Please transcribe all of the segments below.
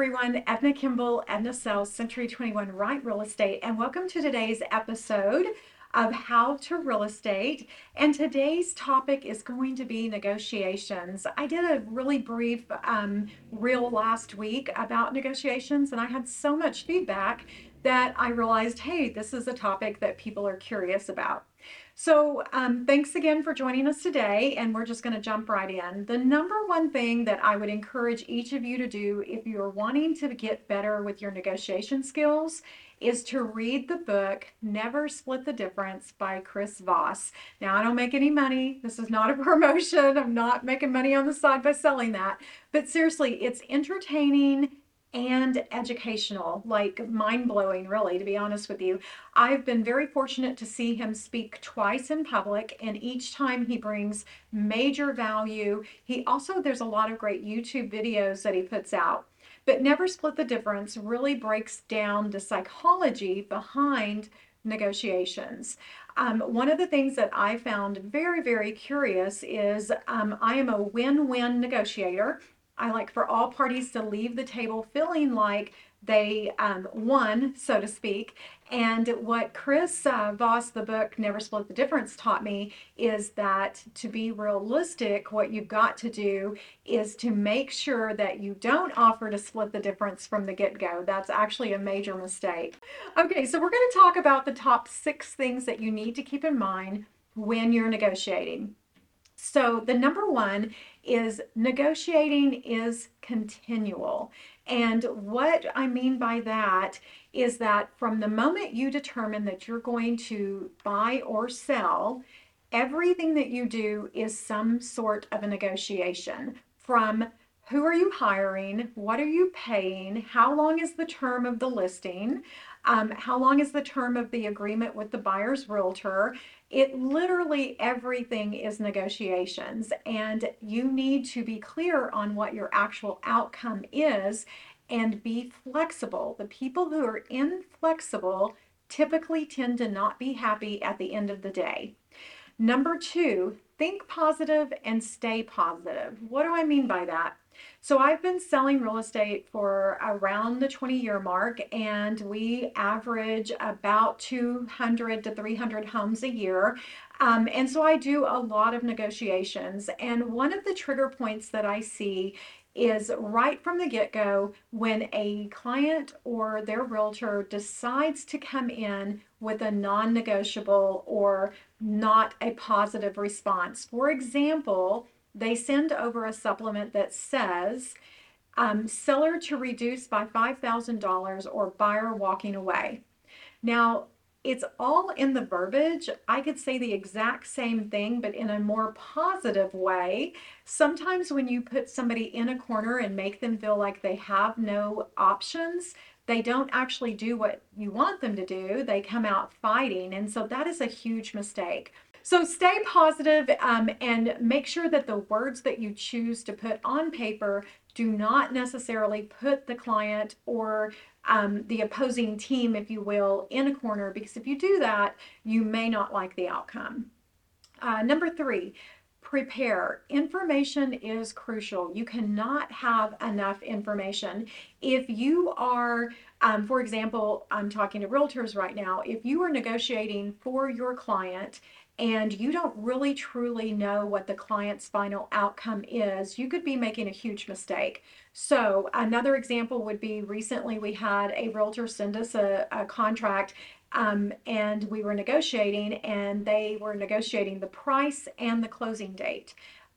everyone. Edna Kimble, Edna Sells, Century 21 Right Real Estate, and welcome to today's episode of How to Real Estate. And today's topic is going to be negotiations. I did a really brief um, reel last week about negotiations, and I had so much feedback that I realized, hey, this is a topic that people are curious about. So, um, thanks again for joining us today, and we're just going to jump right in. The number one thing that I would encourage each of you to do if you're wanting to get better with your negotiation skills is to read the book Never Split the Difference by Chris Voss. Now, I don't make any money. This is not a promotion. I'm not making money on the side by selling that. But seriously, it's entertaining and educational, like mind blowing, really, to be honest with you. I've been very fortunate to see him speak twice in public, and each time he brings major value. He also, there's a lot of great YouTube videos that he puts out. But Never Split the Difference really breaks down the psychology behind negotiations. Um, one of the things that I found very, very curious is um, I am a win win negotiator. I like for all parties to leave the table feeling like they um, won, so to speak. And what Chris uh, Voss, the book Never Split the Difference, taught me is that to be realistic, what you've got to do is to make sure that you don't offer to split the difference from the get go. That's actually a major mistake. Okay, so we're going to talk about the top six things that you need to keep in mind when you're negotiating. So, the number one is negotiating is continual. And what I mean by that is that from the moment you determine that you're going to buy or sell, everything that you do is some sort of a negotiation from who are you hiring? What are you paying? How long is the term of the listing? Um, how long is the term of the agreement with the buyer's realtor? It literally everything is negotiations, and you need to be clear on what your actual outcome is and be flexible. The people who are inflexible typically tend to not be happy at the end of the day. Number two, think positive and stay positive. What do I mean by that? So I've been selling real estate for around the 20 year mark, and we average about 200 to 300 homes a year. Um, and so I do a lot of negotiations. And one of the trigger points that I see is right from the get go when a client or their realtor decides to come in with a non negotiable or not a positive response. For example, they send over a supplement that says, um, seller to reduce by $5,000 or buyer walking away. Now, it's all in the verbiage. I could say the exact same thing, but in a more positive way. Sometimes when you put somebody in a corner and make them feel like they have no options, they don't actually do what you want them to do. They come out fighting. And so that is a huge mistake. So stay positive, um, and make sure that the words that you choose to put on paper do not necessarily put the client or um, the opposing team, if you will, in a corner, because if you do that, you may not like the outcome. Uh, number three, prepare. Information is crucial. You cannot have enough information. If you are, um, for example, I'm talking to realtors right now, if you are negotiating for your client and you don't really truly know what the client's final outcome is, you could be making a huge mistake. So, another example would be recently we had a realtor send us a, a contract um, and we were negotiating, and they were negotiating the price and the closing date.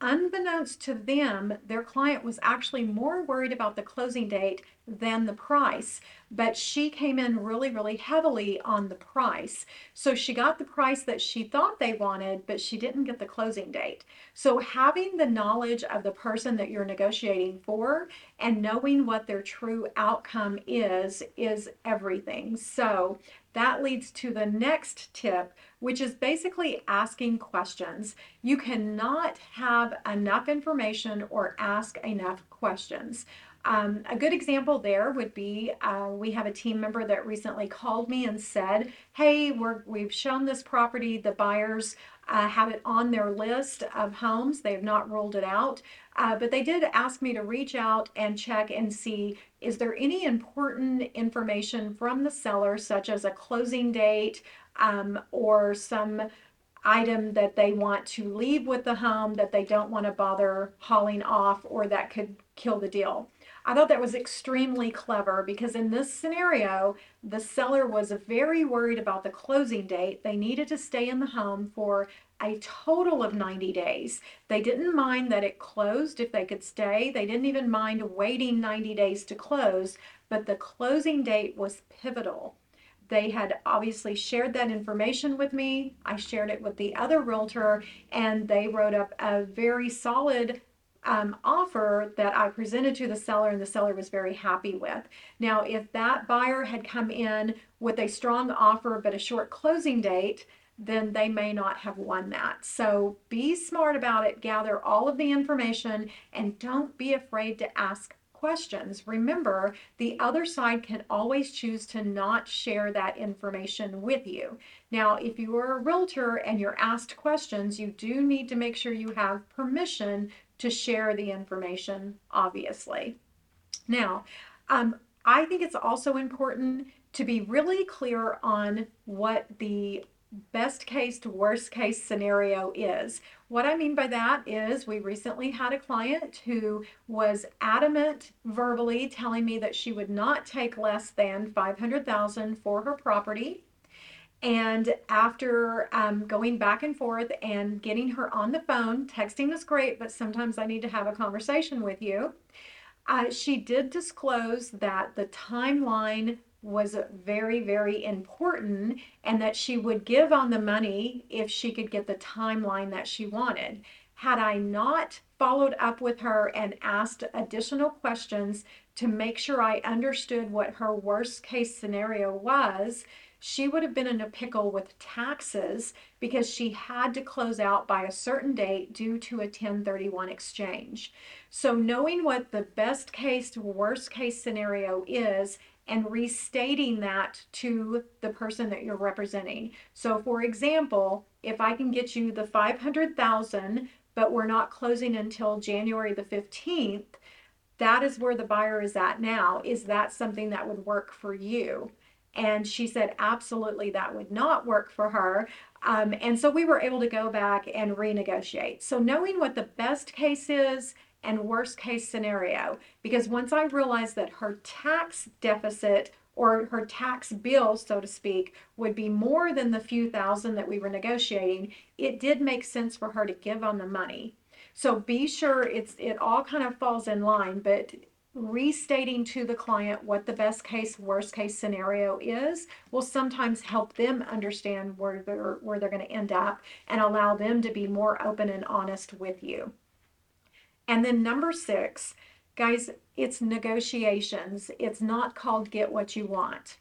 Unbeknownst to them, their client was actually more worried about the closing date than the price, but she came in really, really heavily on the price. So she got the price that she thought they wanted, but she didn't get the closing date. So having the knowledge of the person that you're negotiating for and knowing what their true outcome is, is everything. So that leads to the next tip, which is basically asking questions. You cannot have enough information or ask enough questions. Um, a good example there would be uh, we have a team member that recently called me and said, Hey, we're, we've shown this property. The buyers uh, have it on their list of homes. They have not ruled it out. Uh, but they did ask me to reach out and check and see is there any important information from the seller, such as a closing date um, or some item that they want to leave with the home that they don't want to bother hauling off or that could kill the deal. I thought that was extremely clever because in this scenario, the seller was very worried about the closing date. They needed to stay in the home for a total of 90 days. They didn't mind that it closed if they could stay. They didn't even mind waiting 90 days to close, but the closing date was pivotal. They had obviously shared that information with me. I shared it with the other realtor, and they wrote up a very solid um, offer that I presented to the seller and the seller was very happy with. Now, if that buyer had come in with a strong offer but a short closing date, then they may not have won that. So be smart about it, gather all of the information, and don't be afraid to ask questions. Remember, the other side can always choose to not share that information with you. Now, if you are a realtor and you're asked questions, you do need to make sure you have permission to share the information, obviously. Now, um, I think it's also important to be really clear on what the best case to worst case scenario is. What I mean by that is we recently had a client who was adamant verbally telling me that she would not take less than 500,000 for her property and after um, going back and forth and getting her on the phone, texting is great, but sometimes I need to have a conversation with you. Uh, she did disclose that the timeline was very, very important and that she would give on the money if she could get the timeline that she wanted. Had I not followed up with her and asked additional questions to make sure I understood what her worst case scenario was, she would have been in a pickle with taxes because she had to close out by a certain date due to a 1031 exchange. So, knowing what the best case to worst case scenario is and restating that to the person that you're representing. So, for example, if I can get you the 500,000 but we're not closing until January the 15th, that is where the buyer is at now. Is that something that would work for you? And she said, absolutely, that would not work for her. Um, and so we were able to go back and renegotiate. So, knowing what the best case is and worst case scenario, because once I realized that her tax deficit or her tax bill, so to speak, would be more than the few thousand that we were negotiating, it did make sense for her to give on the money. So be sure it's it all kind of falls in line, but restating to the client what the best case worst case scenario is will sometimes help them understand where they're where they're going to end up and allow them to be more open and honest with you and then number six guys it's negotiations it's not called get what you want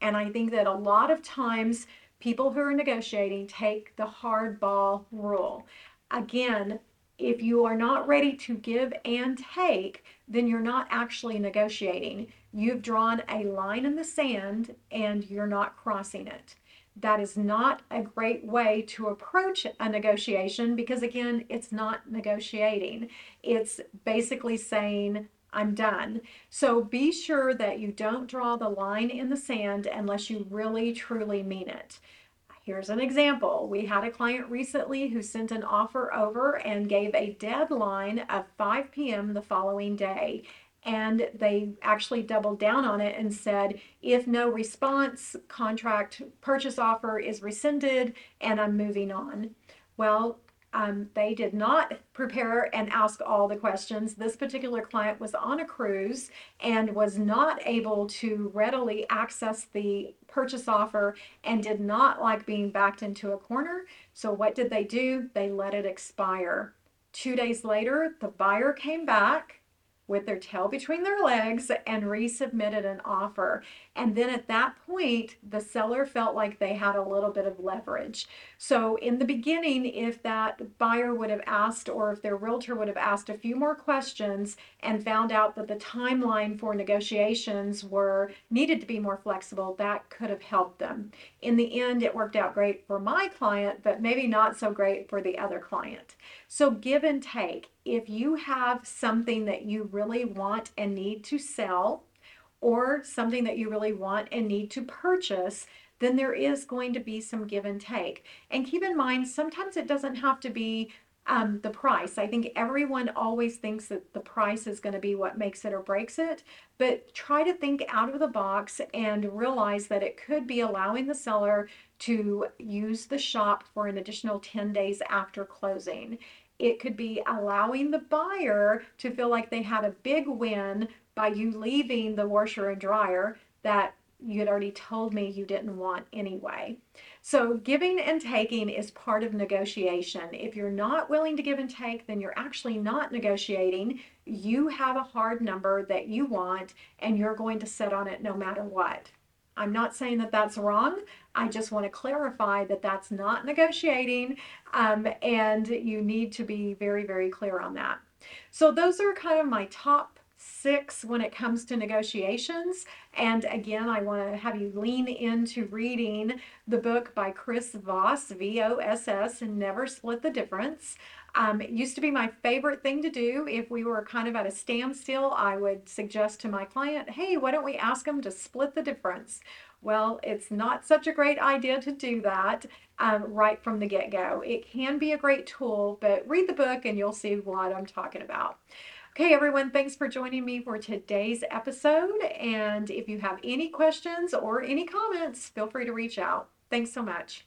and i think that a lot of times people who are negotiating take the hardball rule again if you are not ready to give and take, then you're not actually negotiating. You've drawn a line in the sand and you're not crossing it. That is not a great way to approach a negotiation because, again, it's not negotiating. It's basically saying, I'm done. So be sure that you don't draw the line in the sand unless you really truly mean it. Here's an example. We had a client recently who sent an offer over and gave a deadline of 5 p.m. the following day. And they actually doubled down on it and said, if no response, contract purchase offer is rescinded and I'm moving on. Well, um, they did not prepare and ask all the questions. This particular client was on a cruise and was not able to readily access the purchase offer and did not like being backed into a corner. So, what did they do? They let it expire. Two days later, the buyer came back with their tail between their legs and resubmitted an offer. And then at that point, the seller felt like they had a little bit of leverage. So in the beginning, if that buyer would have asked or if their realtor would have asked a few more questions and found out that the timeline for negotiations were needed to be more flexible, that could have helped them. In the end, it worked out great for my client, but maybe not so great for the other client. So give and take. If you have something that you really want and need to sell, or something that you really want and need to purchase, then there is going to be some give and take. And keep in mind, sometimes it doesn't have to be um, the price. I think everyone always thinks that the price is going to be what makes it or breaks it, but try to think out of the box and realize that it could be allowing the seller to use the shop for an additional 10 days after closing. It could be allowing the buyer to feel like they had a big win by you leaving the washer and dryer that you had already told me you didn't want anyway. So, giving and taking is part of negotiation. If you're not willing to give and take, then you're actually not negotiating. You have a hard number that you want, and you're going to sit on it no matter what. I'm not saying that that's wrong. I just want to clarify that that's not negotiating, um, and you need to be very, very clear on that. So, those are kind of my top six when it comes to negotiations. And again, I want to have you lean into reading the book by Chris Voss, V O S S, and Never Split the Difference. Um, it used to be my favorite thing to do. If we were kind of at a standstill, I would suggest to my client, hey, why don't we ask them to split the difference? Well, it's not such a great idea to do that um, right from the get go. It can be a great tool, but read the book and you'll see what I'm talking about. Okay, everyone, thanks for joining me for today's episode. And if you have any questions or any comments, feel free to reach out. Thanks so much.